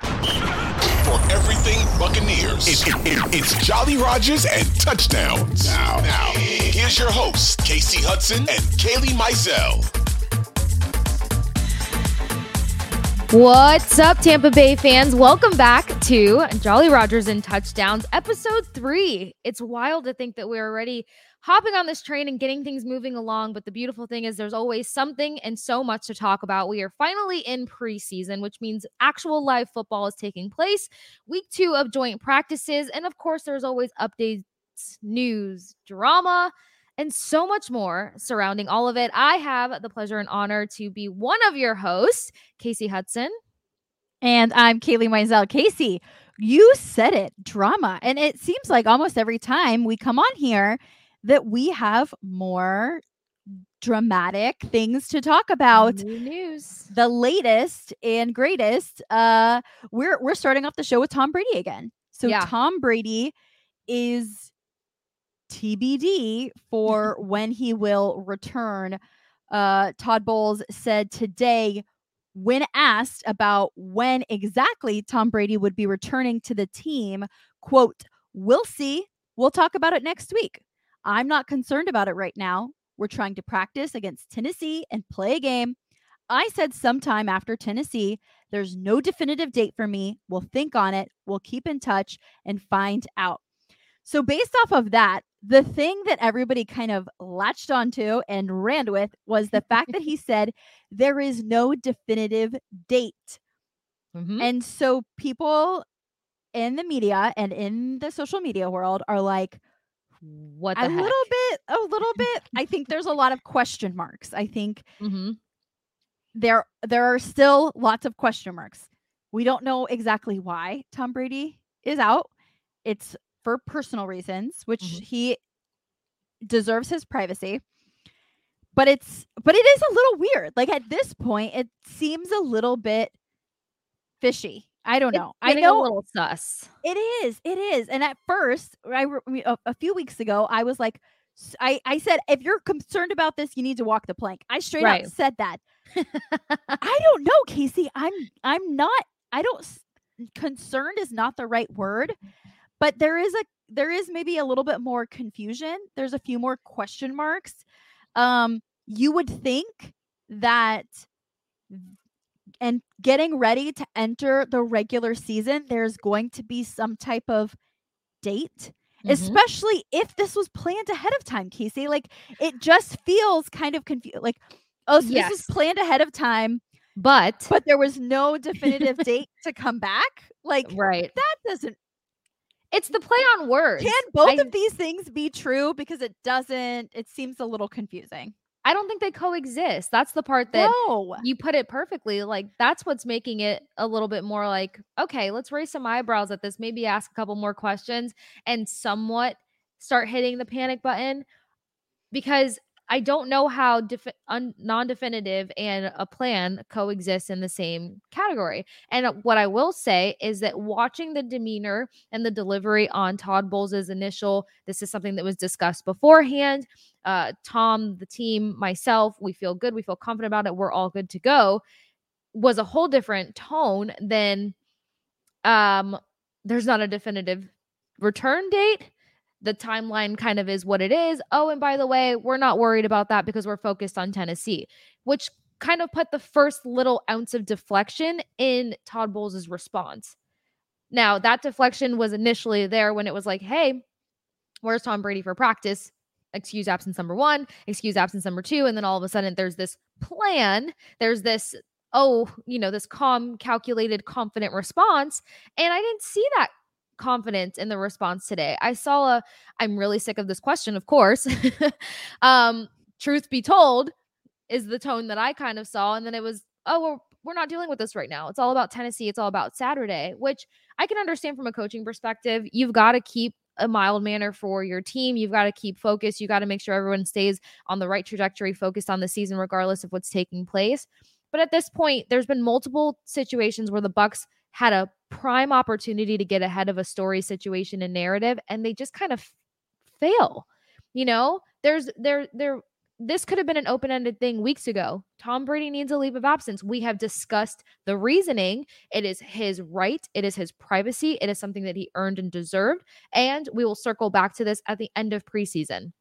For everything Buccaneers, it, it, it, it's Jolly Rogers and touchdowns. Now, now, here's your hosts, Kasey Hudson and Kailey Mizell. What's up, Tampa Bay fans? Welcome back to Jolly Rogers and Touchdowns, episode three. It's wild to think that we're already hopping on this train and getting things moving along. But the beautiful thing is, there's always something and so much to talk about. We are finally in preseason, which means actual live football is taking place. Week two of joint practices. And of course, there's always updates, news, drama and so much more surrounding all of it. I have the pleasure and honor to be one of your hosts, Kasey Hudson. And I'm Kailey Mizell. Kasey, you said it drama. And it seems like almost every time we come on here that we have more dramatic things to talk about. New news. The latest and greatest. Uh we're we're starting off the show with Tom Brady again. So Yeah. Tom Brady is TBD for when he will return. Uh Todd Bowles said today when asked about when exactly Tom Brady would be returning to the team, quote, "We'll see. We'll talk about it next week. I'm not concerned about it right now. We're trying to practice against Tennessee and play a game. I said sometime after Tennessee. There's no definitive date for me. We'll think on it. We'll keep in touch and find out. So, based off of that, the thing that everybody kind of latched onto and ran with was the fact that he said there is no definitive date. Mhm. And so, people in the media and in the social media world are like, What the a heck? little bit, a little bit. I think there's a lot of question marks. I think Mhm. there there are still lots of question marks. We don't know exactly why Tom Brady is out. It's for personal reasons, which Mhm. he deserves his privacy. But it's but it is a little weird. Like at this point, it seems a little bit fishy. I don't know. I know a little sus. it is. It is. And at first, I a, a few weeks ago, I was like, I, I said, if you're concerned about this, you need to walk the plank. I straight Right. up said that. I don't know, Kasey. I'm I'm not. I don't. Concerned is not the right word, but there is a there is maybe a little bit more confusion. There's a few more question marks. Um, you would think that and getting ready to enter the regular season, there's going to be some type of date, Mhm. especially if this was planned ahead of time, Kasey. Like it just feels kind of confused. Like, oh, so this is planned ahead of time, But, but there was no definitive date to come back. Like right. that doesn't. It's the play on words. Can both I- of these things be true? Because it doesn't. It seems a little confusing. I don't think they coexist. That's the part that no. you put it perfectly. Like that's what's making it a little bit more like, okay, let's raise some eyebrows at this. Maybe ask a couple more questions and somewhat start hitting the panic button because I don't know how defi- un- non-definitive and a plan coexist in the same category. And uh, what I will say is that watching the demeanor and the delivery on Todd Bowles' initial, this is something that was discussed beforehand. Uh, Tom, the team, myself, we feel good. We feel confident about it. We're all good to go. Was a whole different tone than um there's not a definitive return date the timeline kind of is what it is. Oh, and by the way, we're not worried about that because we're focused on Tennessee, which kind of put the first little ounce of deflection in Todd Bowles' response. Now, that deflection was initially there when it was like, hey, where's Tom Brady for practice? Excuse absence number one, excuse absence number two. And then all of a sudden, there's this plan, there's this, oh, you know, this calm, calculated, confident response. And I didn't see that confidence in the response today. I saw a I'm really sick of this question, of course. um, truth be told, is the tone that I kind of saw. And then it was, oh, we're, we're not dealing with this right now. It's all about Tennessee. It's all about Saturday, which I can understand from a coaching perspective. You've got to keep a mild manner for your team. You've got to keep focus. You got to make sure everyone stays on the right trajectory, focused on the season, regardless of what's taking place. But at this point, there's been multiple situations where the Bucs had a prime opportunity to get ahead of a story situation and narrative and they just kind of fail you know there's there there this could have been an open ended thing weeks ago. Tom Brady needs a leave of absence. We have discussed the reasoning. It is his right, it is his privacy, it is something that he earned and deserved. And we will circle back to this at the end of preseason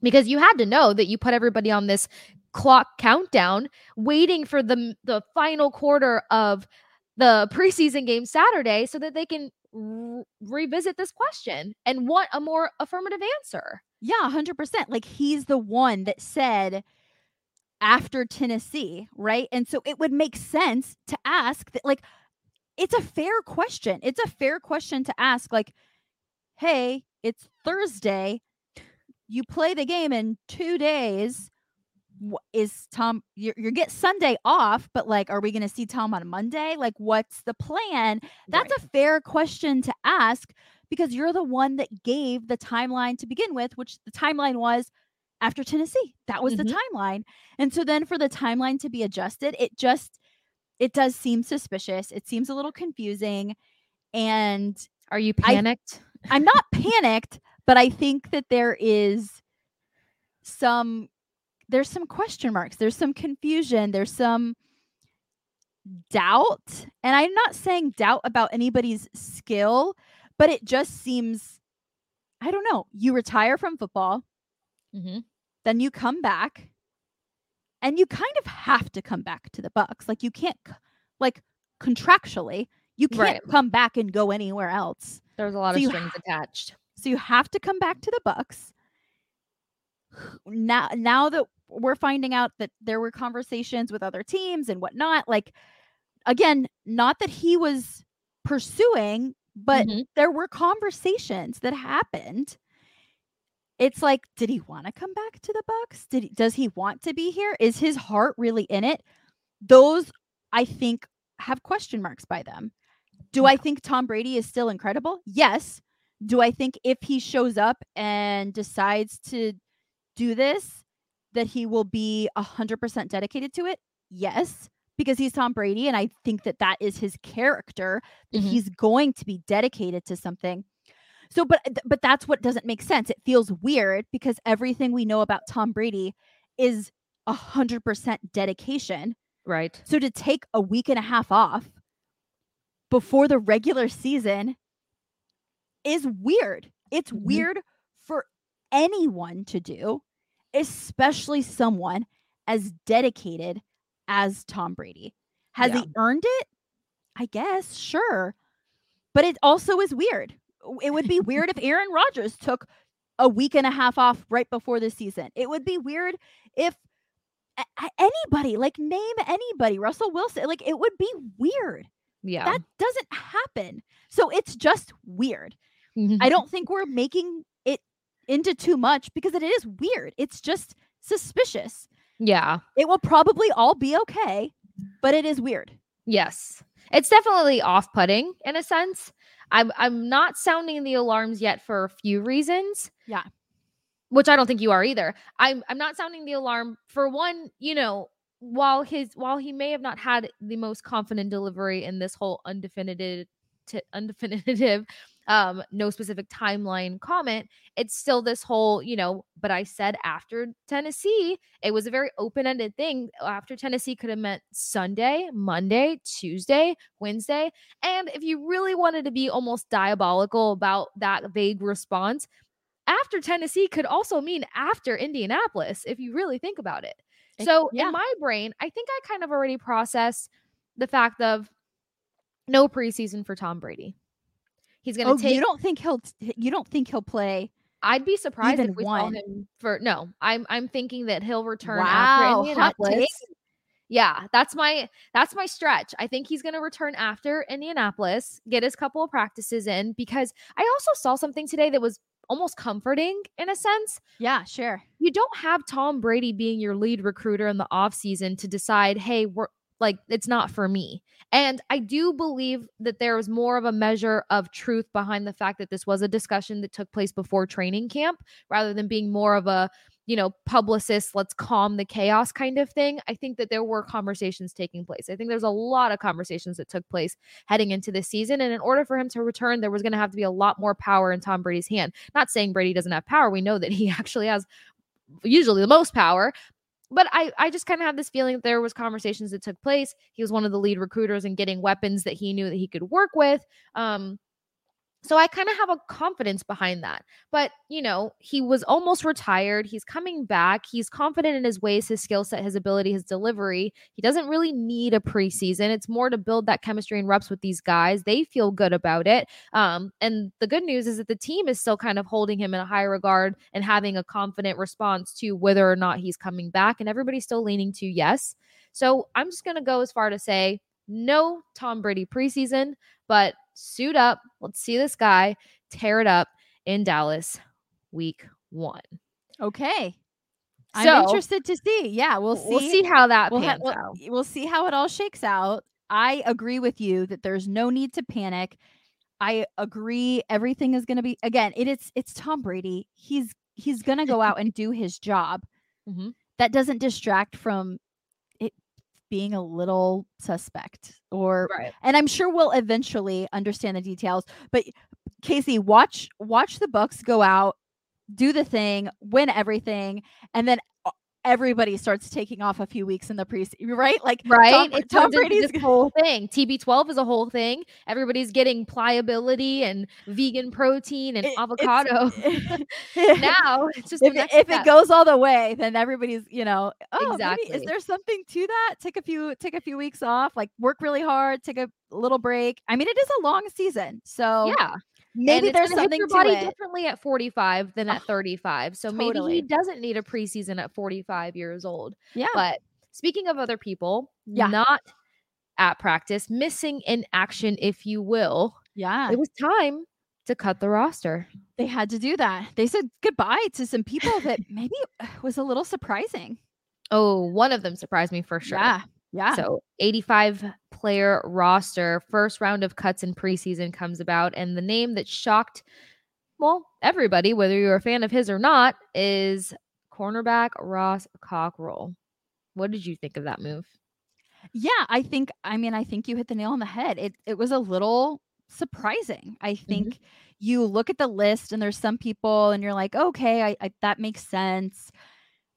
because you had to know that you put everybody on this clock countdown waiting for the the final quarter of the preseason game Saturday so that they can r- revisit this question and want a more affirmative answer. Yeah, 100%. Like he's the one that said after Tennessee, right? And so it would make sense to ask that like it's a fair question. It's a fair question to ask like hey, it's Thursday. You play the game in 2 days is Tom you you get Sunday off, but like are we going to see Tom on Monday? Like what's the plan? That's right. a fair question to ask because you're the one that gave the timeline to begin with, which the timeline was after Tennessee. That was mm-hmm. the timeline. And so then for the timeline to be adjusted, it just it does seem suspicious. It seems a little confusing and are you panicked? I, I'm not panicked, but I think that there is some there's some question marks, there's some confusion, there's some doubt. And I'm not saying doubt about anybody's skill, but it just seems I don't know. You retire from football, mm-hmm. then you come back, and you kind of have to come back to the Bucs. Like you can't, like contractually, you can't right. come back and go anywhere else. There's a lot so of strings ha- attached. So you have to come back to the Bucs. Now, now that we're finding out that there were conversations with other teams and whatnot. Like, again, not that he was pursuing, but mm-hmm. there were conversations that happened. It's like, did he want to come back to the Bucs? Did he, does he want to be here? Is his heart really in it? Those I think have question marks by them. Do I think Tom Brady is still incredible? Yes. Do I think if he shows up and decides to do this, that he will be 100% dedicated to it? Yes, because he's Tom Brady. And I think that that is his character, that mm-hmm. he's going to be dedicated to something. So, but, but that's what doesn't make sense. It feels weird because everything we know about Tom Brady is 100% dedication. Right. So to take a week and a half off before the regular season is weird. It's mm-hmm. weird anyone to do especially someone as dedicated as Tom Brady. Has yeah. he earned it? I guess, sure. But it also is weird. It would be weird if Aaron Rodgers took a week and a half off right before the season. It would be weird if anybody, like name anybody, Russell Wilson, like it would be weird. Yeah. That doesn't happen. So it's just weird. I don't think we're making into too much because it is weird. It's just suspicious. Yeah. It will probably all be okay, but it is weird. Yes. It's definitely off-putting in a sense. I'm I'm not sounding the alarms yet for a few reasons. Yeah. Which I don't think you are either. I'm I'm not sounding the alarm for one, you know, while his while he may have not had the most confident delivery in this whole undefinitive t- undefinitive um no specific timeline comment it's still this whole you know but i said after tennessee it was a very open-ended thing after tennessee could have meant sunday monday tuesday wednesday and if you really wanted to be almost diabolical about that vague response after tennessee could also mean after indianapolis if you really think about it so yeah. in my brain i think i kind of already processed the fact of no preseason for tom brady He's going to oh, take. You don't think he'll? You don't think he'll play? I'd be surprised if we one. saw him for no. I'm I'm thinking that he'll return wow, after Indianapolis. Yeah, that's my that's my stretch. I think he's going to return after Indianapolis, get his couple of practices in because I also saw something today that was almost comforting in a sense. Yeah, sure. You don't have Tom Brady being your lead recruiter in the offseason to decide, "Hey, we're like it's not for me. And I do believe that there was more of a measure of truth behind the fact that this was a discussion that took place before training camp rather than being more of a, you know, publicist, let's calm the chaos kind of thing. I think that there were conversations taking place. I think there's a lot of conversations that took place heading into this season. And in order for him to return, there was going to have to be a lot more power in Tom Brady's hand. Not saying Brady doesn't have power. We know that he actually has usually the most power. But I, I just kind of have this feeling that there was conversations that took place. He was one of the lead recruiters in getting weapons that he knew that he could work with. Um, so I kind of have a confidence behind that. But, you know, he was almost retired. He's coming back. He's confident in his ways, his skill set, his ability, his delivery. He doesn't really need a preseason. It's more to build that chemistry and reps with these guys. They feel good about it. Um, and the good news is that the team is still kind of holding him in a high regard and having a confident response to whether or not he's coming back. And everybody's still leaning to yes. So I'm just going to go as far to say no Tom Brady preseason, but suit up. Let's see this guy tear it up in Dallas week one. Okay. I'm So- interested to see. Yeah, we'll see. We'll see how that We'll, ha- pans we'll- out. we'll see how it all shakes out. I agree with you that there's no need to panic. I agree everything is going to be again, it is it's Tom Brady. He's he's going to go out and do his job. Mhm. That doesn't distract from being a little suspect or Right. and I'm sure we'll eventually understand the details. But Kasey, watch watch the Bucs go out, do the thing, win everything, and then everybody starts taking off a few weeks in the preseason, right? Like Right. Tom, Tom Brady's this whole thing. TB12 is a whole thing. Everybody's getting pliability and vegan protein and It- avocado. if, now it's just next if it goes all the way, then everybody's you know oh maybe is there something to that? Take a few take a few weeks off, like work really hard, take a little break. I mean, it is a long season, so yeah. Maybe there's something your to body it. differently at 45 than oh, at Oh, 35. So maybe he doesn't need a preseason at 45 years old. Yeah, But speaking of other people, Yeah. not at practice, missing in action, if you will, yeah. it was time to cut the roster. they had to do that. They said goodbye to some people that maybe uh, was a little surprising. Oh, one of them surprised me for sure. Yeah, yeah. So 85 player roster, first round of cuts in preseason comes about, and the name that shocked, well, everybody, whether you're a fan of his or not, is cornerback Ross Cockrell. What did you think of that move? Yeah, I think I mean I think you hit the nail on the head. It it was a little surprising. I think mm-hmm. you look at the list and there's some people and you're like, "Okay, I, I that makes sense."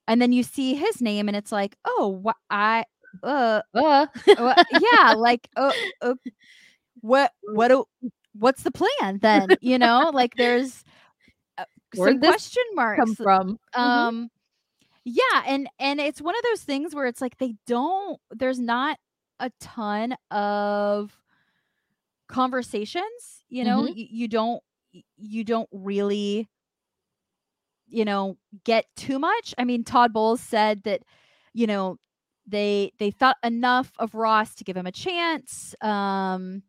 And then you see his name and it's like, "Oh, what I uh Uh, wha- yeah, like uh, uh what what do, what's the plan then?" You know, like there's uh, some question marks. come from? Mhm. um yeah and and it's one of those things where it's like they don't there's not a ton of conversations you know Mhm. you, you don't you don't really you know get too much i mean todd bowles said that you know they they thought enough of ross to give him a chance um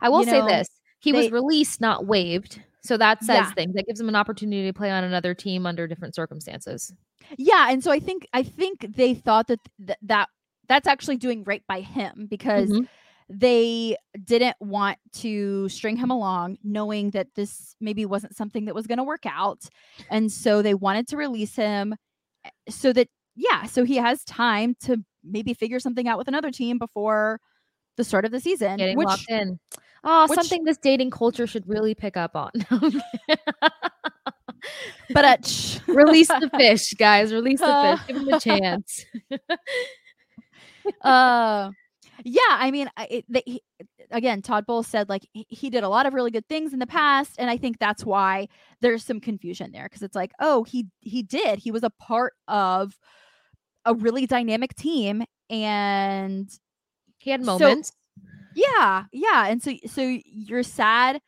I will say know, this he was released, not waived. So that says Yeah. things. That gives him an opportunity to play on another team under different circumstances. Yeah, and so I think I think they thought that th- that that's actually doing right by him because Mhm. they didn't want to string him along knowing that this maybe wasn't something that was going to work out. And so they wanted to release him eh, so that yeah, so he has time to maybe figure something out with another team before the start of the season, Getting which locked in. Oh, which- something this dating culture should really pick up on. but uh, Release the fish, guys. Release the fish. Give him a chance. uh yeah i mean it, they, he, again todd bowles said like he, he did a lot of really good things in the past and i think that's why there's some confusion there because it's like oh he he did he was a part of a really dynamic team and He had So- moments. yeah yeah and so so you're sad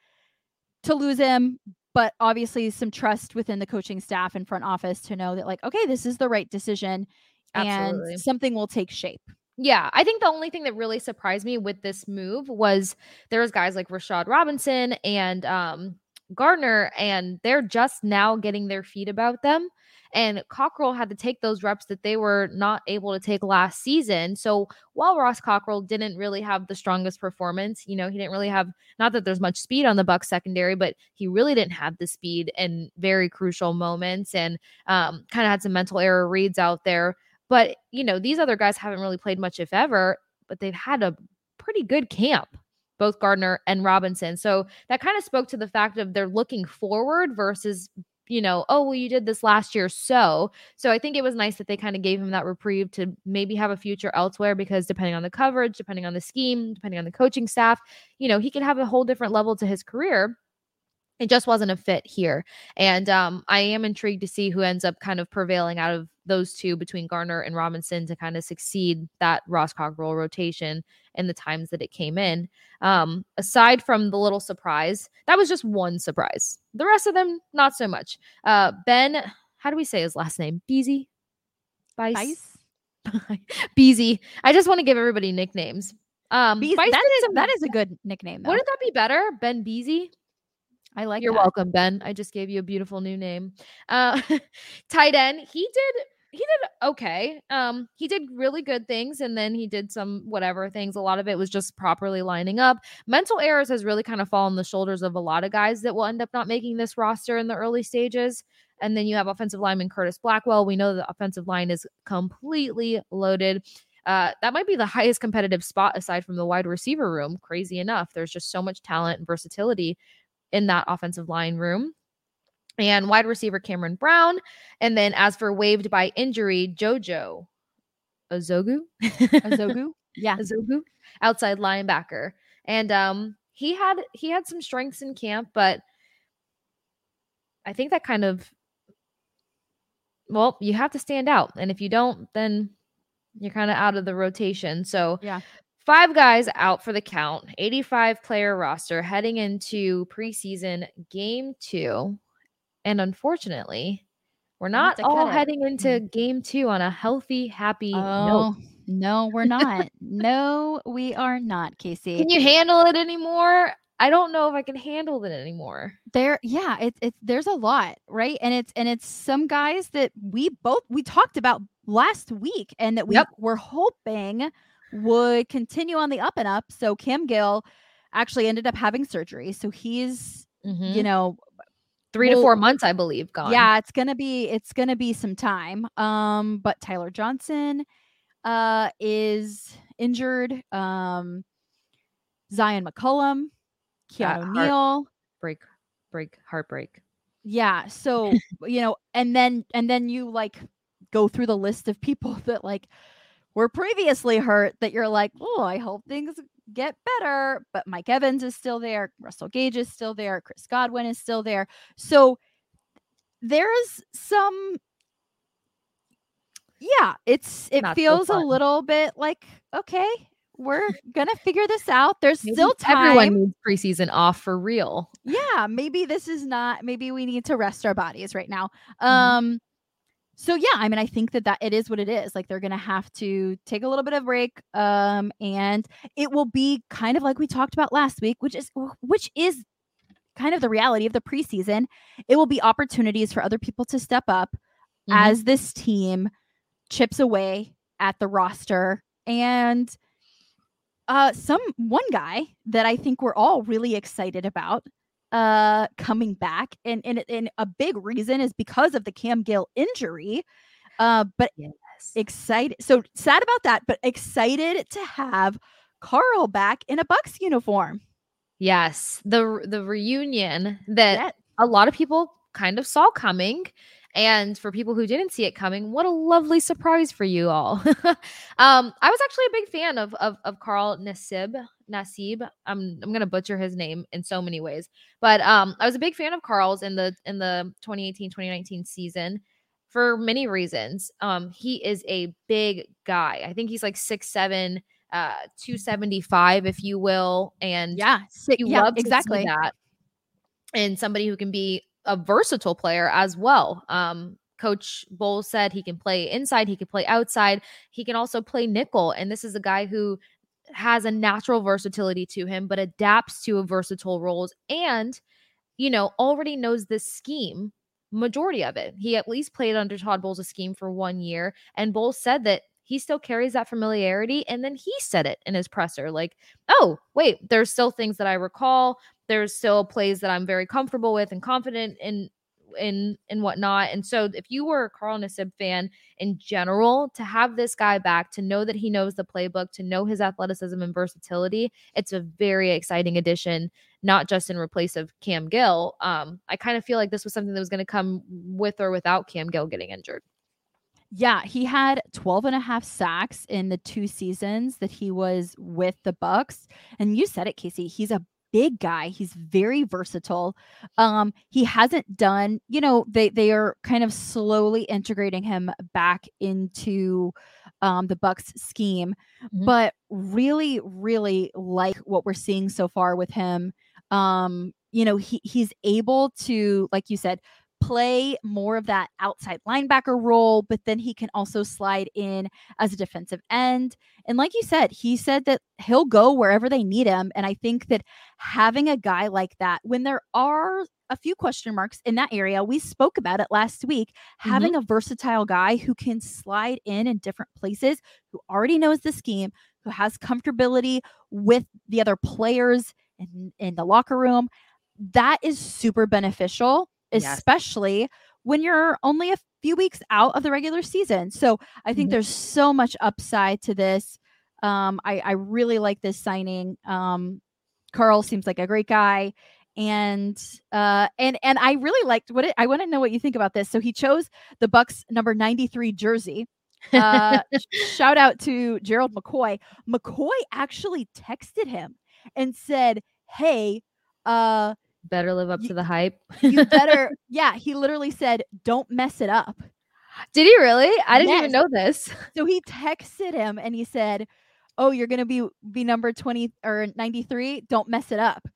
to lose him but obviously some trust within the coaching staff and front office to know that like okay this is the right decision Absolutely. and something will take shape Yeah, I think the only thing that really surprised me with this move was there was guys like Rashard Robinson and um, Gardner, and they're just now getting their feet about them. And Cockrell had to take those reps that they were not able to take last season. So while Ross Cockrell didn't really have the strongest performance, you know, he didn't really have not that there's much speed on the Bucs secondary, but he really didn't have the speed in very crucial moments and um, kind of had some mental error reads out there. But, you know, these other guys haven't really played much, if ever, but they've had a pretty good camp, both Gardner and Robinson. So that kind of spoke to the fact of they're looking forward versus you know, oh, well, you did this last year. So, so I think it was nice that they kind of gave him that reprieve to maybe have a future elsewhere because depending on the coverage, depending on the scheme, depending on the coaching staff, you know, he could have a whole different level to his career it just wasn't a fit here. And um, I am intrigued to see who ends up kind of prevailing out of those two between Garner and Robinson to kind of succeed that Ross Cockrell rotation in the times that it came in. Um, aside from the little surprise, that was just one surprise. The rest of them, not so much. Uh, ben, how do we say his last name? Beasy? Bice? Beasy. I just want to give everybody nicknames. Um, that is that is a good nickname. Though. Wouldn't that be better? Ben Beasy? I like. You're that. welcome, Ben. I just gave you a beautiful new name. Uh tight end. He did he did okay. Um he did really good things and then he did some whatever things. A lot of it was just properly lining up. Mental errors has really kind of fallen the shoulders of a lot of guys that will end up not making this roster in the early stages. And then you have offensive lineman Curtis Blackwell. We know the offensive line is completely loaded. Uh, that might be the highest competitive spot aside from the wide receiver room. Crazy enough, there's just so much talent and versatility in that offensive line room. And wide receiver Cameron Brown. And then as for waived by injury, Jojo Azogu. Azogu. Yeah. Azogu, outside linebacker. And um he had he had some strengths in camp, but I think that kind of well, you have to stand out. And if you don't, then you're kind of out of the rotation. So Yeah. Five guys out for the count, 85 player roster heading into preseason game two. And unfortunately, we're not all it. heading into mm-hmm. game two on a healthy, happy oh, note. Oh no, we're not. no, we are not, Kasey. Can you handle it anymore? I don't know if I can handle it anymore. there yeah it's it's there's a lot right and it's and it's some guys that we both we talked about last week and that we Yep. were hoping would continue on the up and up so cam gill actually ended up having surgery so he's Mhm. you know Three to four months, I believe, gone. yeah it's gonna be it's gonna be some time um but tyler johnson uh is injured um zyon mccollum That keanu heart- neal break, break, heartbreak. Yeah. So, you know, and then and then you like go through the list of people that like were previously hurt that you're like, oh, I hope things get better. But Mike Evans is still there, Russell Gage is still there, Chris Godwin is still there. So there's some yeah, it's it Not so feels a little bit like, okay, we're gonna figure this out. There's Maybe still time Everyone needs preseason off for real. yeah maybe this is not maybe we need to rest our bodies right now Mhm. um so yeah i mean i think that that it is what it is like they're gonna have to take a little bit of break um and it will be kind of like we talked about last week which is which is kind of the reality of the preseason it will be opportunities for other people to step up Mhm. as this team chips away at the roster and uh some one guy that I think we're all really excited about uh coming back and and, and a big reason is because of the Cam Gill injury uh but Yes. excited so sad about that but excited to have Carl back in a Bucs uniform Yes, the the reunion that Yeah. a lot of people kind of saw coming. And for people who didn't see it coming, what a lovely surprise for you all. um, I was actually a big fan of of, of Carl Nassib. Nassib. I'm I'm gonna butcher his name in so many ways. But um, I was a big fan of Carl's in the in the 2018-2019 season for many reasons. Um, he is a big guy. I think he's like six seven, uh, 275, if you will. And yeah you yeah love exactly that and somebody who can be a versatile player as well um coach Bowles said he can play inside he can play outside he can also play nickel and this is a guy who has a natural versatility to him but adapts to a versatile roles and you know already knows this scheme majority of it. He at least played under todd bowles' scheme for one year and bowles said that he still carries that familiarity and then he said it in his presser like oh wait there's still things that i recall. There's still plays that I'm very comfortable with and confident in and and whatnot. And so if you were a Carl Nassib fan in general, to have this guy back, to know that he knows the playbook, to know his athleticism and versatility, it's a very exciting addition, not just in replace of Cam Gill. Um, I kind of feel like this was something that was going to come with or without Cam Gill getting injured. Yeah, he had 12 and a half sacks in the two seasons that he was with the Bucs. And you said it, Kasey. He's a big guy. He's very versatile. Um, he hasn't done, you know, they they are kind of slowly integrating him back into um the Bucs scheme, mm-hmm. but really, really like what we're seeing so far with him. Um, you know, he he's able to, like you said, play more of that outside linebacker role, but then he can also slide in as a defensive end. And like you said, he said that he'll go wherever they need him. And I think that having a guy like that, when there are a few question marks in that area, we spoke about it last week, mm-hmm. having a versatile guy who can slide in in different places, who already knows the scheme, who has comfortability with the other players in, in the locker room. That is super beneficial especially yes. when you're only a few weeks out of the regular season. So I think mm-hmm. there's so much upside to this. Um, I, I really like this signing. Um, Carl seems like a great guy. And uh and and I really liked what it, I want to know what you think about this. So he chose the Bucs number 93 jersey. Uh shout out to Gerald McCoy. McCoy actually texted him and said, Hey, uh better live up you, to the hype. you better, yeah. He literally said, "Don't mess it up." Did he really? I didn't yes. even know this. So he texted him and he said, "Oh, you're gonna be be number twenty or ninety three. Don't mess it up."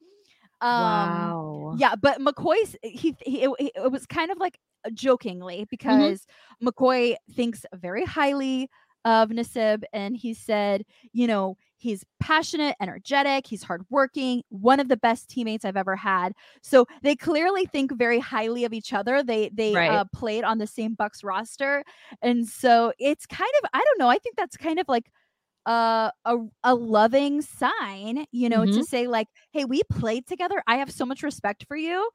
Um, wow. Yeah, but McCoy's he, he it, it, was kind of like jokingly mm-hmm. because mm-hmm. McCoy thinks very highly of Nassib, and he said, you know, he's passionate, energetic, he's hardworking, one of the best teammates I've ever had. So they clearly think very highly of each other. They they right. uh, played on the same Bucs roster, and so it's kind of I don't know. I think that's kind of like uh, a a loving sign, you know, mm-hmm. to say like, "Hey, we played together. I have so much respect for you."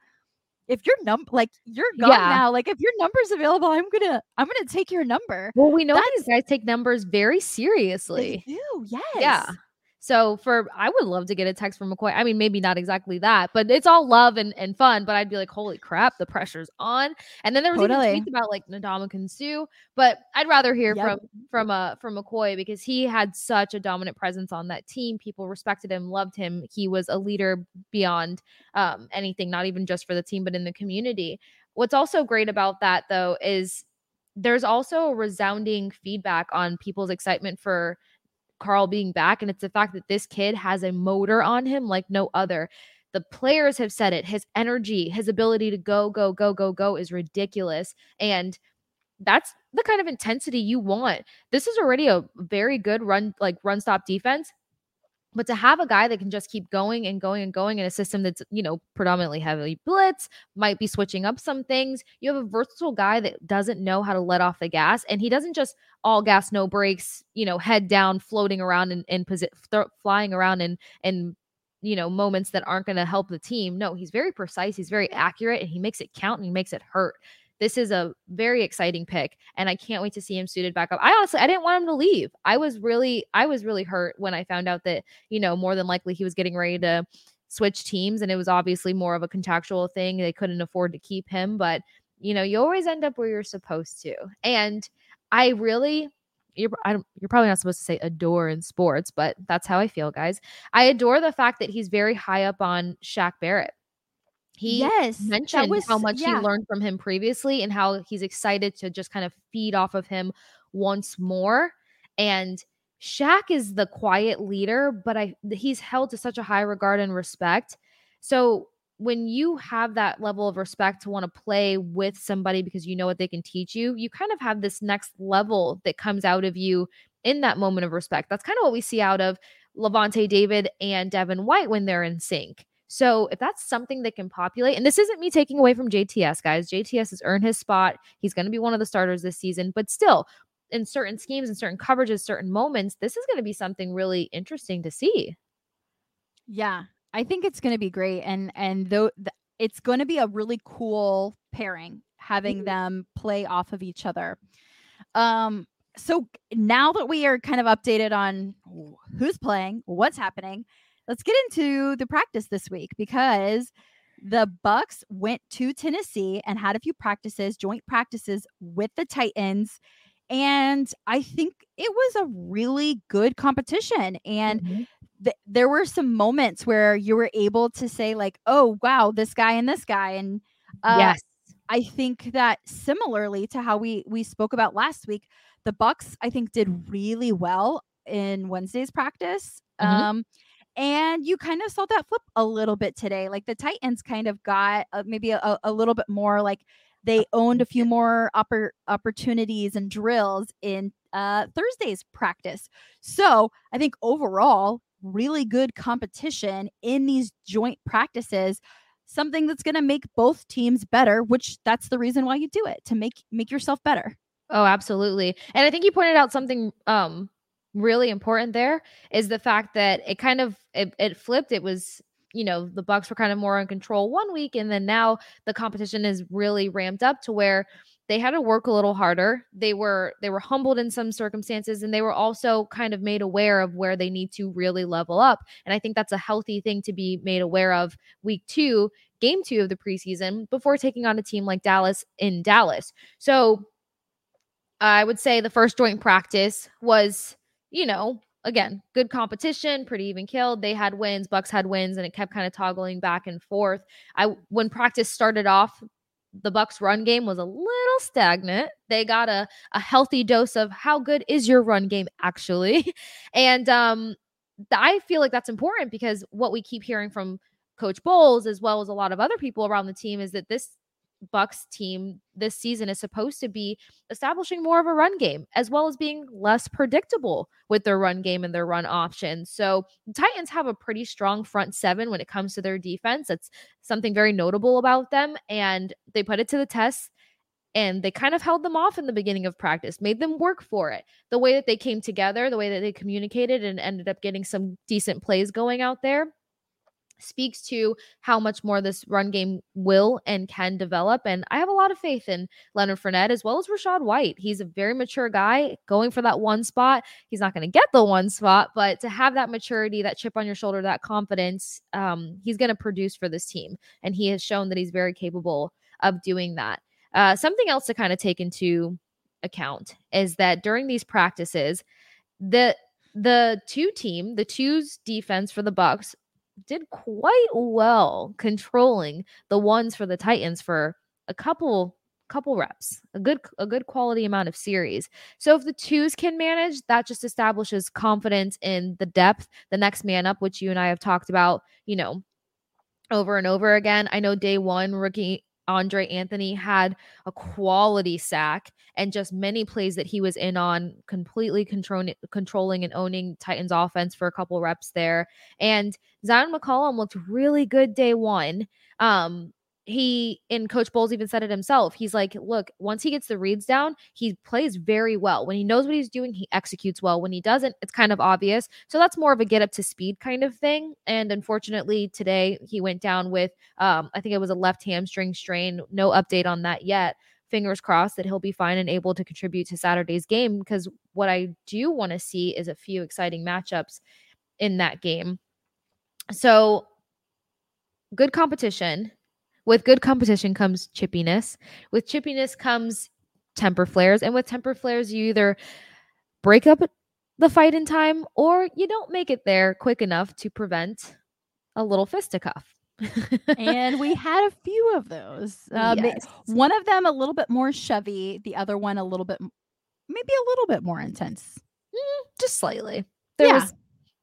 if your number like you're gone yeah. now like if your number's available i'm gonna i'm gonna take your number well we know That's, these guys take numbers very seriously they do yes yeah so for I would love to get a text from McCoy. I mean, maybe not exactly that, but it's all love and, and fun. But I'd be like, holy crap, the pressure's on. And then there was totally. even tweets about like Ndamukong Suh, but I'd rather hear yep. from from uh from McCoy because he had such a dominant presence on that team. People respected him, loved him. He was a leader beyond um anything, not even just for the team, but in the community. What's also great about that though is there's also a resounding feedback on people's excitement for Carl being back. And it's the fact that this kid has a motor on him like no other. The players have said it. His energy, his ability to go, go, go, go, go is ridiculous. And that's the kind of intensity you want. This is already a very good run, like run stop defense. But to have a guy that can just keep going and going and going in a system that's, you know, predominantly heavily blitz, might be switching up some things. You have a versatile guy that doesn't know how to let off the gas. And he doesn't just all gas, no brakes, you know, head down, floating around and, and posi- th- flying around and, and, you know, moments that aren't going to help the team. No, he's very precise. He's very accurate and he makes it count and he makes it hurt this is a very exciting pick and I can't wait to see him suited back up. I honestly I didn't want him to leave. I was really I was really hurt when I found out that, you know, more than likely he was getting ready to switch teams and it was obviously more of a contractual thing. They couldn't afford to keep him, but you know, you always end up where you're supposed to. And I really you're, you're probably not supposed to say adore in sports, but that's how I feel, guys. I adore the fact that he's very high up on Shaq Barrett. He yes, mentioned was, how much yeah. he learned from him previously and how he's excited to just kind of feed off of him once more. And Shaq is the quiet leader, but I he's held to such a high regard and respect. So when you have that level of respect to want to play with somebody because you know what they can teach you, you kind of have this next level that comes out of you in that moment of respect. That's kind of what we see out of Lavonte David and Devin White when they're in sync. So if that's something that can populate, and this isn't me taking away from JTS, guys. JTS has earned his spot. He's going to be one of the starters this season, but still, in certain schemes and certain coverages, certain moments, this is going to be something really interesting to see. Yeah, I think it's going to be great, and and though it's going to be a really cool pairing having Mhm. them play off of each other. Um, so now that we are kind of updated on who's playing, what's happening, let's get into the practice this week because the Bucs went to Tennessee and had a few practices, joint practices with the Titans. And I think it was a really good competition. And Mhm. th- there were some moments where you were able to say, like, oh, wow, this guy and this guy. And uh, yes. I think that similarly to how we we spoke about last week, the Bucs I think did really well in Wednesday's practice. Mhm. Um and you kind of saw that flip a little bit today. Like the Titans kind of got uh, maybe a, a little bit more like they owned a few more oppor- opportunities and drills in uh, Thursday's practice. So I think overall, really good competition in these joint practices something that's going to make both teams better which that's the reason why you do it to make make yourself better Oh, absolutely. And I think you pointed out something um really important there is the fact that it kind of it, it flipped. It was, you know, the Bucs were kind of more in control one week and then now the competition is really ramped up to where they had to work a little harder. They were they were humbled in some circumstances and they were also kind of made aware of where they need to really level up. And I think that's a healthy thing to be made aware of week 2, game 2 of the preseason before taking on a team like Dallas in Dallas. So I would say the first joint practice was, you know, again, good competition, pretty even killed. They had wins, Bucs had wins, and it kept kind of toggling back and forth. I when practice started off, the Bucs run game was a little stagnant. They got a a healthy dose of how good is your run game actually. And um I feel like that's important because what we keep hearing from Coach Bowles as well as a lot of other people around the team is that this Bucs team this season is supposed to be establishing more of a run game as well as being less predictable with their run game and their run options. So Titans have a pretty strong front seven when it comes to their defense. That's something very notable about them. And they put it to the test and they kind of held them off in the beginning of practice, made them work for it. The way that they came together, the way that they communicated and ended up getting some decent plays going out there speaks to how much more this run game will and can develop. And I have a lot of faith in Leonard Fournette as well as Rachaad White. He's a very mature guy going for that one spot. He's not going to get the one spot, but to have that maturity, that chip on your shoulder, that confidence, um, he's going to produce for this team. And he has shown that he's very capable of doing that. Uh, something else to kind of take into account is that during these practices, the the two team, the two's defense for the Bucs did quite well controlling the ones for the Titans for a couple couple reps, a good a good quality amount of series. So if the twos can manage, that just establishes confidence in the depth, the next man up, which you and I have talked about, you know, over and over again. I know day one rookie Andre Anthony had a quality sack and just many plays that he was in on, completely controlling controlling and owning Titans offense for a couple reps there. And Zyon McCollum looked really good day one. Um, he and Coach Bowles even said it himself. He's like, look, once he gets the reads down, he plays very well. When he knows what he's doing, he executes well. When he doesn't, it's kind of obvious. So that's more of a get up to speed kind of thing. And unfortunately, today he went down with, um, I think it was a left hamstring strain. No update on that yet. Fingers crossed that he'll be fine and able to contribute to Saturday's game. Because what I do want to see is a few exciting matchups in that game. So good competition with good competition comes chippiness. With chippiness comes temper flares. And with temper flares, you either break up the fight in time or you don't make it there quick enough to prevent a little fisticuff. and we had a few of those. Um, Yes. One of them a little bit more chevy, the other one a little bit, maybe a little bit more intense. just slightly. There Yeah. was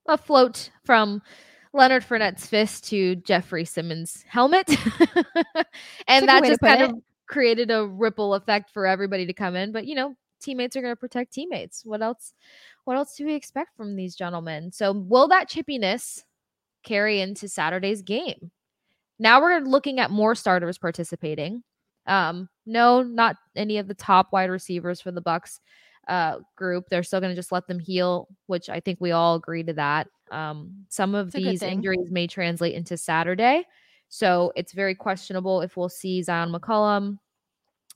a float from Leonard Fournette's fist to Jeffrey Simmons' helmet. and that just kind it. of created a ripple effect for everybody to come in. But you know, teammates are going to protect teammates. What else? What else do we expect from these gentlemen? So will that chippiness carry into Saturday's game? Now we're looking at more starters participating. Um, no, not any of the top wide receivers for the Bucs uh group. They're still going to just let them heal, which I think we all agree to that. Um, some of It's these injuries may translate into Saturday. So it's very questionable if we'll see Zyon McCollum.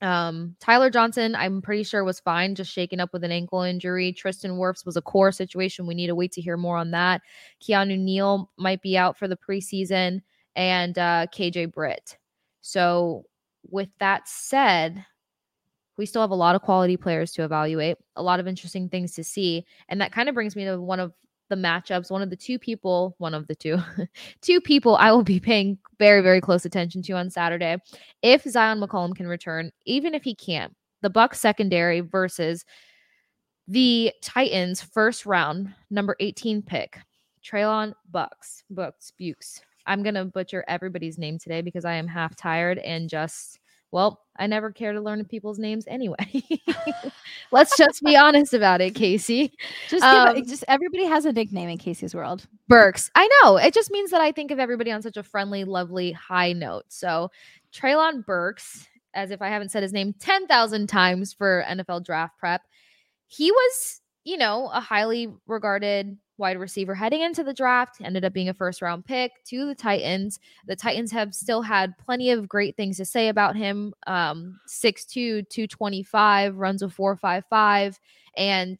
Um, Tyler Johnson, I'm pretty sure was fine, just shaken up with an ankle injury. Tristan Wirfs was a core situation. We need to wait to hear more on that. Keanu Neal might be out for the preseason, and uh, KJ Britt. So, with that said, we still have a lot of quality players to evaluate, a lot of interesting things to see. And that kind of brings me to one of the matchups, one of the two people, one of the two, two people I will be paying very, very close attention to on Saturday. If Zyon McCollum can return, even if he can't, the Bucs secondary versus the Titans first round, number 18 pick, Treylon Bucks, Bucks, Bukes. I'm gonna butcher everybody's name today because I am half tired and just well, I never care to learn people's names anyway. Let's just be honest about it, Kasey. Just, um, just everybody has a nickname in Kasey's world. Burks. I know. It just means that I think of everybody on such a friendly, lovely, high note. So Treylon Burks, as if I haven't said his name 10,000 times for NFL draft prep, he was, you know, a highly regarded wide receiver heading into the draft, ended up being a first round pick to the Titans. The Titans have still had plenty of great things to say about him. Um, 6'2, 225, runs a 455, and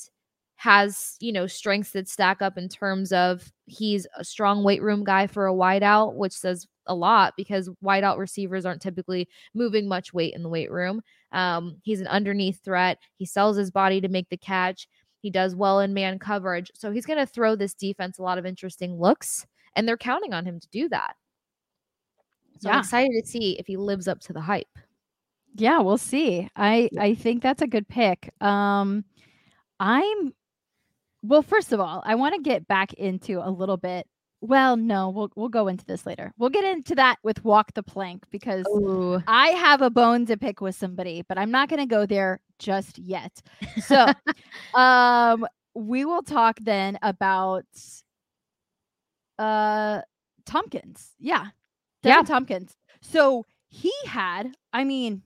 has, you know, strengths that stack up in terms of he's a strong weight room guy for a wideout, which says a lot because wideout receivers aren't typically moving much weight in the weight room. Um, he's an underneath threat. He sells his body to make the catch. He does well in man coverage. So he's going to throw this defense a lot of interesting looks, and they're counting on him to do that. So yeah. I'm excited to see if he lives up to the hype. Yeah, we'll see. I I think that's a good pick. Um I'm well, first of all, I want to get back into a little bit well, no, we'll we'll go into this later. We'll get into that with walk the plank because Ooh. I have a bone to pick with somebody, but I'm not going to go there just yet. So, um we will talk then about uh Thompkins. Yeah. Deven yeah. Thompkins. So, he had, I mean,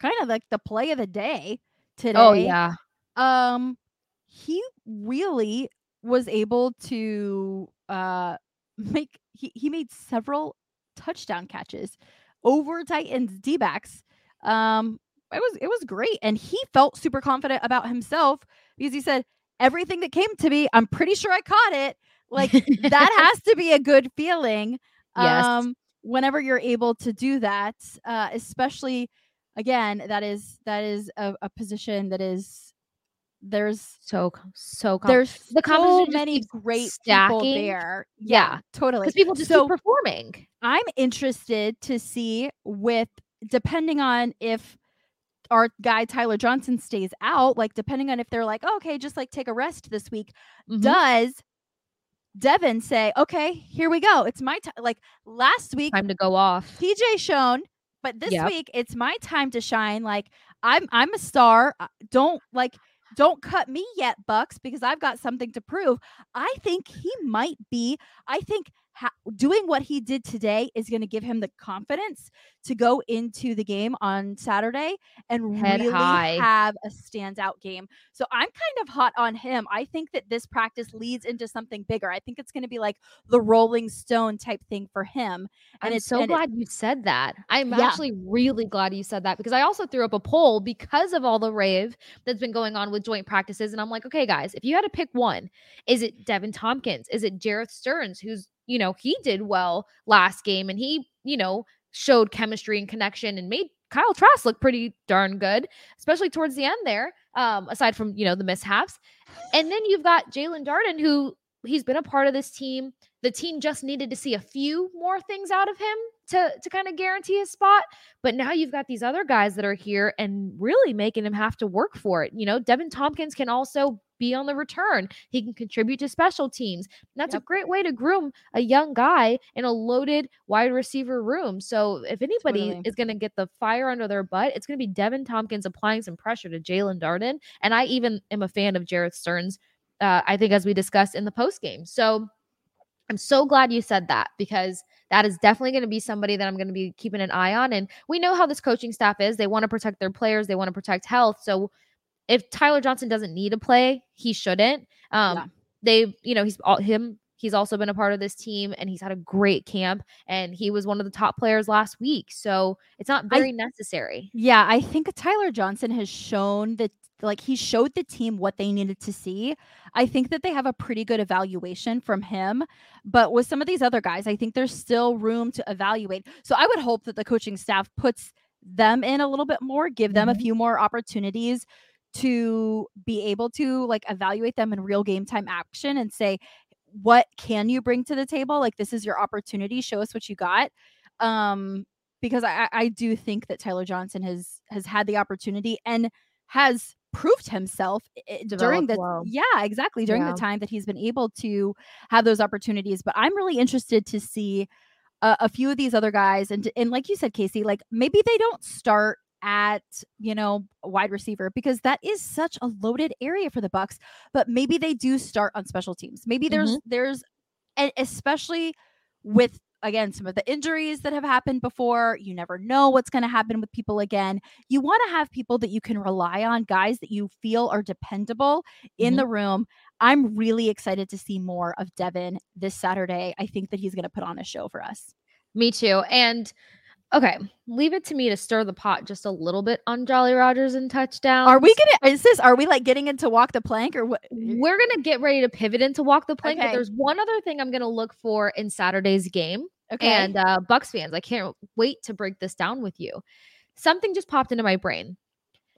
kind of like the play of the day oh, today. Oh yeah. Um he really was able to uh make he, he made several touchdown catches over Titans D backs. Um it was it was great. And he felt super confident about himself because he said, Everything that came to me, I'm pretty sure I caught it. Like that has to be a good feeling. Yes. Um whenever you're able to do that, uh, especially again, that is that is a, a position that is there's so so there's the so many great stacking. people there. Yeah, yeah totally. Because people just so, keep performing. I'm interested to see with depending on if our guy Tyler Johnson stays out, like depending on if they're like, oh, okay, just like take a rest this week, mm-hmm. does Deven say, okay, here we go. It's my time. Like last week, time to go off. TJ shown, but this yep. week it's my time to shine. Like I'm, I'm a star. Don't like don't cut me yet, Bucs, because I've got something to prove. I think he might be. I think ha- doing what he did today is going to give him the confidence to go into the game on Saturday and Head really high. have a standout game. So I'm kind of hot on him. I think that this practice leads into something bigger. I think it's going to be like the Rolling Stone type thing for him. And I'm it's so glad it, you said that. I'm yeah. actually really glad you said that because I also threw up a poll because of all the rave that's been going on with joint practices. And I'm like, okay, guys, if you had to pick one, is it Deven Thompkins? Is it Jerreth Sterns, who's you know, he did well last game and he, you know, showed chemistry and connection and made Kyle Trask look pretty darn good, especially towards the end there, um, aside from, you know, the mishaps. And then you've got Jaelon Darden, who he's been a part of this team. The team just needed to see a few more things out of him to to kind of guarantee his spot. But now you've got these other guys that are here and really making him have to work for it. You know, Deven Thompkins can also be on the return. He can contribute to special teams. And that's yep. a great way to groom a young guy in a loaded wide receiver room. So if anybody totally. is going to get the fire under their butt, it's going to be Deven Thompkins applying some pressure to Jaelon Darden. And I even am a fan of Jerreth Sterns. Uh, I think as we discussed in the post game. So I'm so glad you said that because that is definitely going to be somebody that I'm going to be keeping an eye on. And we know how this coaching staff is. They want to protect their players, they want to protect health. So if Tyler Johnson doesn't need to play, he shouldn't. Um, yeah. They, you know, he's all him. He's also been a part of this team and he's had a great camp and he was one of the top players last week. So it's not very I, necessary. Yeah, I think Tyler Johnson has shown that like he showed the team what they needed to see. I think that they have a pretty good evaluation from him, but with some of these other guys, I think there's still room to evaluate. So I would hope that the coaching staff puts them in a little bit more, give them mm-hmm. a few more opportunities to be able to like evaluate them in real game time action and say what can you bring to the table like this is your opportunity show us what you got um because i i do think that tyler johnson has has had the opportunity and has proved himself during the well. yeah exactly during yeah. the time that he's been able to have those opportunities but i'm really interested to see uh, a few of these other guys and and like you said kasey like maybe they don't start at you know wide receiver because that is such a loaded area for the bucs but maybe they do start on special teams. Maybe there's mm-hmm. there's and especially with again some of the injuries that have happened before you never know what's going to happen with people again. You want to have people that you can rely on guys that you feel are dependable in mm-hmm. the room. I'm really excited to see more of deven this saturday. I think that he's going to put on a show for us. Me too and Okay, leave it to me to stir the pot just a little bit on Jolly Rogers and touchdowns. Are we gonna? Is this? Are we like getting into walk the plank or what? We're gonna get ready to pivot into walk the plank. Okay. But there's one other thing I'm gonna look for in Saturday's game. Okay. And uh, Bucs fans, I can't wait to break this down with you. Something just popped into my brain.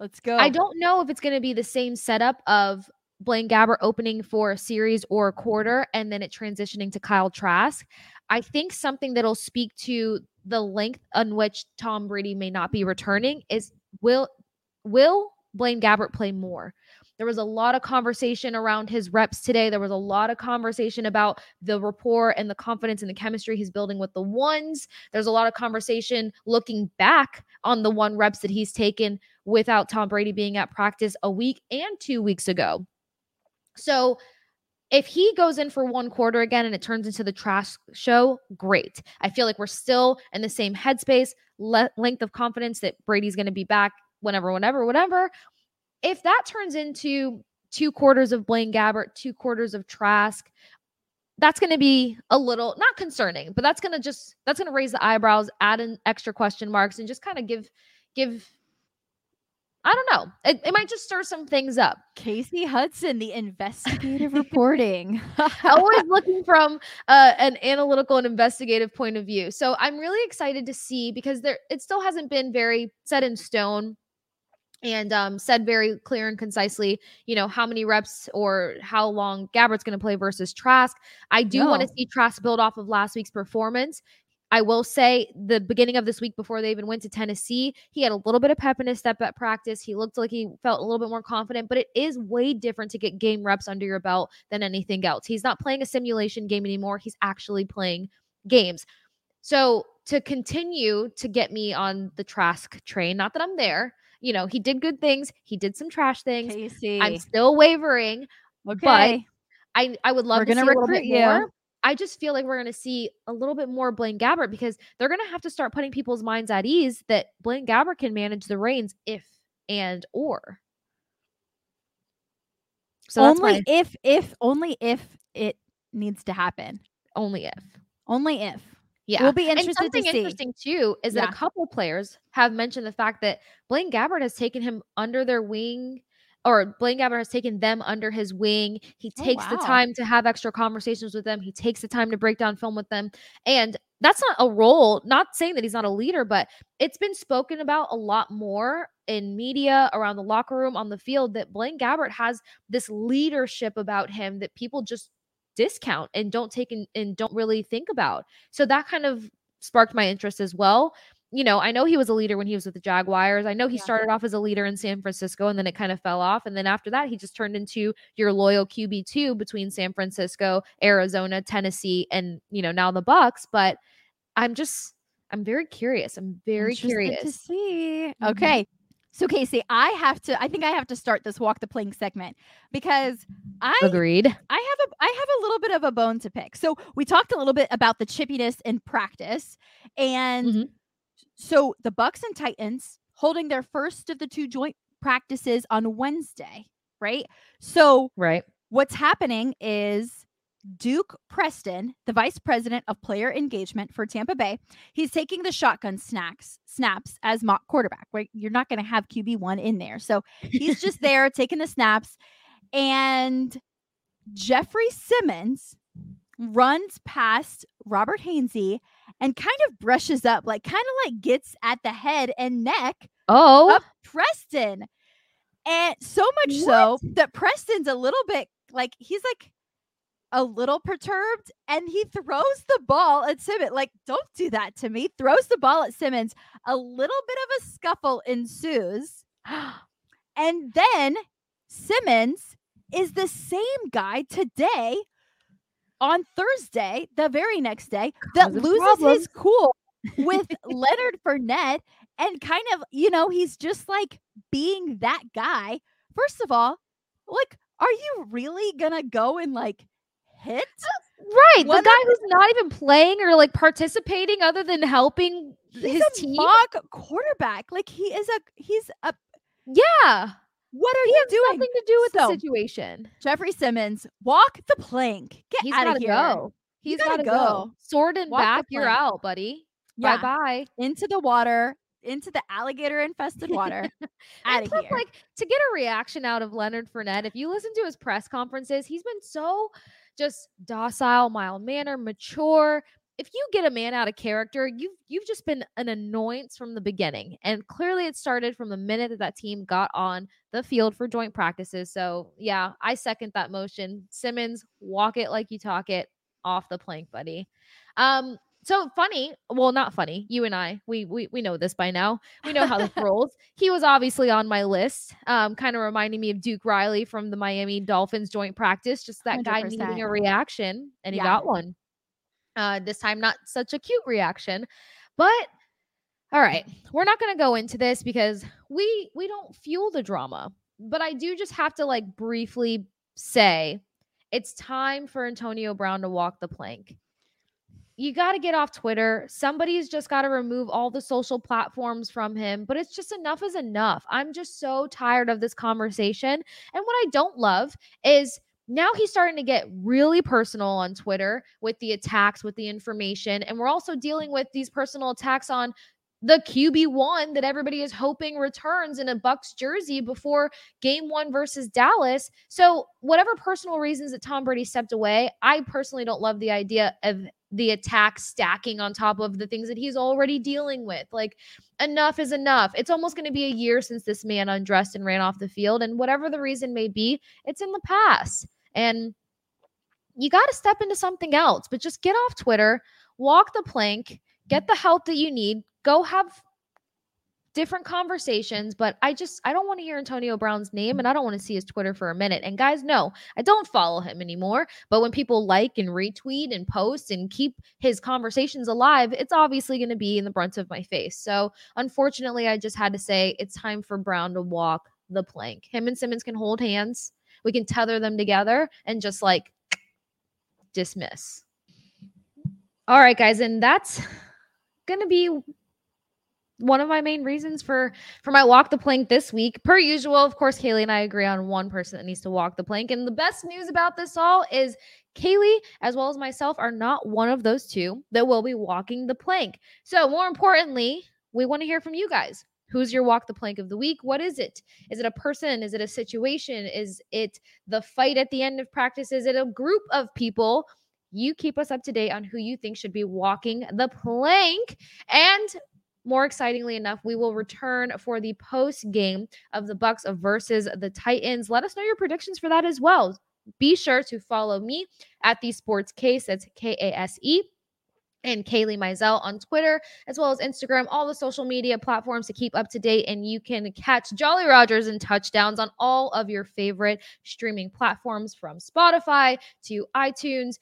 Let's go. I don't know if it's gonna be the same setup of Blaine Gabbert opening for a series or a quarter and then it transitioning to Kyle Trask. I think something that'll speak to the length on which Tom Brady may not be returning is will will Blaine Gabbert play more? There was a lot of conversation around his reps today. There was a lot of conversation about the rapport and the confidence and the chemistry he's building with the ones. There's a lot of conversation looking back on the one reps that he's taken without Tom Brady being at practice a week and two weeks ago. So if he goes in for one quarter again and it turns into the trash show, great. I feel like we're still in the same headspace, le- length of confidence that Brady's going to be back whenever, whenever, whatever. If that turns into two quarters of Blaine Gabbert, two quarters of Trask, that's going to be a little not concerning, but that's going to just that's going to raise the eyebrows, add in extra question marks, and just kind of give give I don't know. It, it, might just stir some things up. Kasey Hudson, the investigative reporting. Always looking from uh, an analytical and investigative point of view. So I'm really excited to see because there it still hasn't been very set in stone and um, said very clear and concisely, you know, how many reps or how long Gabbert's going to play versus Trask. I do no. want to see Trask build off of last week's performance. I will say the beginning of this week before they even went to Tennessee, he had a little bit of pep in his step at practice. He looked like he felt a little bit more confident, but it is way different to get game reps under your belt than anything else. He's not playing a simulation game anymore. He's actually playing games. So to continue to get me on the Trask train, not that I'm there, you know, he did good things. He did some trash things. Kasey. I'm still wavering. Okay. But I, I would love We're to see a little bit you. I just feel like we're going to see a little bit more Blaine Gabbert because they're going to have to start putting people's minds at ease that Blaine Gabbert can manage the reins if and or. So only if if only if it needs to happen. Only if. Only if. Yeah. We'll be interested and something to see. interesting too is yeah. that a couple players have mentioned the fact that Blaine Gabbert has taken him under their wing or Blaine Gabbert has taken them under his wing. He oh, takes oh, wow. the time to have extra conversations with them. He takes the time to break down film with them. And that's not a role, not saying that he's not a leader, but it's been spoken about a lot more in media, around the locker room, on the field, that Blaine Gabbert has this leadership about him that people just discount and don't take in, and don't really think about. So that kind of sparked my interest as well you know, I know he was a leader when he was with the Jaguars. I know he yeah. started off as a leader in San Francisco and then it kind of fell off. And then after that, he just turned into your loyal QB2 between San Francisco, Arizona, Tennessee, and, you know, now the Bucs. But I'm just, I'm very curious. I'm very curious to see. Mm-hmm. Okay. So Kasey, I have to I think I have to start this walk the plank segment because I agreed. I have a I have a little bit of a bone to pick. So we talked a little bit about the chippiness in practice and mm-hmm so the Bucs and Titans holding their first of the two joint practices on Wednesday, right? So right. What's happening is Duke Preston, the vice president of player engagement for Tampa Bay. He's taking the shotgun snacks snaps as mock quarterback. Right, you're not going to have QB one in there, so he's just there taking the snaps. And Jeffrey Simmons runs past Robert Hainsey and kind of brushes up, like kind of like gets at the head and neck Oh, of Preston. And so much so that Preston's a little bit like he's like a little perturbed and he throws the ball at Simmons. Like, don't do that to me. Throws the ball at Simmons. A little bit of a scuffle ensues. And then Simmons is the same guy today on Thursday, the very next day, that loses problems. his cool with Leonard Fournette and kind of, you know, he's just like being that guy. First of all, like, are you really gonna go and like hit? Uh, right. one the guy who's not even playing or like participating other than helping his team. mock quarterback. Like he is a he's a Yeah. What are you has doing? nothing to do with So, the situation. Jeffrey Simmons, walk the plank. Get He's out of here. go. He's gotta go. go. Sword and Walk back, you're out, buddy. Yeah, Bye bye. into the water, into the alligator infested water. out of here. like to get a reaction out of Leonard Fournette, if you listen to his press conferences, he's been so just docile, mild manner, mature. If you get a man out of character, you've you've just been an annoyance from the beginning, and clearly it started from the minute that that team got on the field for joint practices. So yeah, I second that motion. Simmons, walk it like you talk it, off the plank, buddy. Um, so funny. Well, not funny. You and I, we we we know this by now. We know how this rolls. He was obviously on my list. Um, kind of reminding me of Duke Riley from the Miami Dolphins joint practice. Just that guy needing a reaction, and he Yeah. got one. Uh, this time not such a cute reaction, but all right, we're not going to go into this because we we don't fuel the drama. But I do just have to like briefly say it's time for Antonio Brown to walk the plank. You got to get off Twitter. Somebody's just got to remove all the social platforms from him, but it's just enough is enough. I'm just so tired of this conversation. And what I don't love is now he's starting to get really personal on Twitter with the attacks, with the information. And we're also dealing with these personal attacks on the QB1 that everybody is hoping returns in a Bucs jersey before game one versus Dallas. So, whatever personal reasons that Tom Brady stepped away, I personally don't love the idea of the attack stacking on top of the things that he's already dealing with. Like, enough is enough. It's almost going to be a year since this man undressed and ran off the field. And whatever the reason may be, it's in the past. And you got to step into something else, but just get off Twitter, walk the plank, get the help that you need, go have different conversations. But I just, I don't want to hear Antonio Brown's name and I don't want to see his Twitter for a minute. And guys, no, I don't follow him anymore. But when people like and retweet and post and keep his conversations alive, it's obviously going to be in the brunt of my face. So unfortunately, I just had to say it's time for Brown to walk the plank. Him and Simmons can hold hands. We can tether them together and just like dismiss. All right, guys, and that's gonna be one of my main reasons for for my walk the plank this week. Per usual, of course, Kailey and I agree on one person that needs to walk the plank. And the best news about this all is Kailey, as well as myself, are not one of those two that will be walking the plank. So, more importantly, we want to hear from you guys. Who's your walk the plank of the week? What is it? Is it a person? Is it a situation? Is it the fight at the end of practice? Is it a group of people? You keep us up to date on who you think should be walking the plank. And more excitingly enough, we will return for the post game of the Bucs versus the Titans. Let us know your predictions for that as well. Be sure to follow me at the Sports Case. That's K A S E and Kailey Mizell on Twitter, as well as Instagram, all the social media platforms to keep up to date. And you can catch Jolly Rogers and touchdowns on all of your favorite streaming platforms from Spotify to iTunes.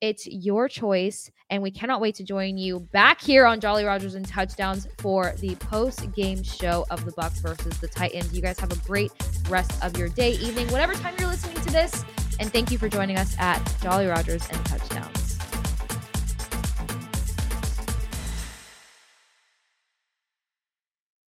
It's your choice, and we cannot wait to join you back here on Jolly Rogers and Touchdowns for the post-game show of the Bucs versus the Titans. You guys have a great rest of your day, evening, whatever time you're listening to this. And thank you for joining us at Jolly Rogers and Touchdowns.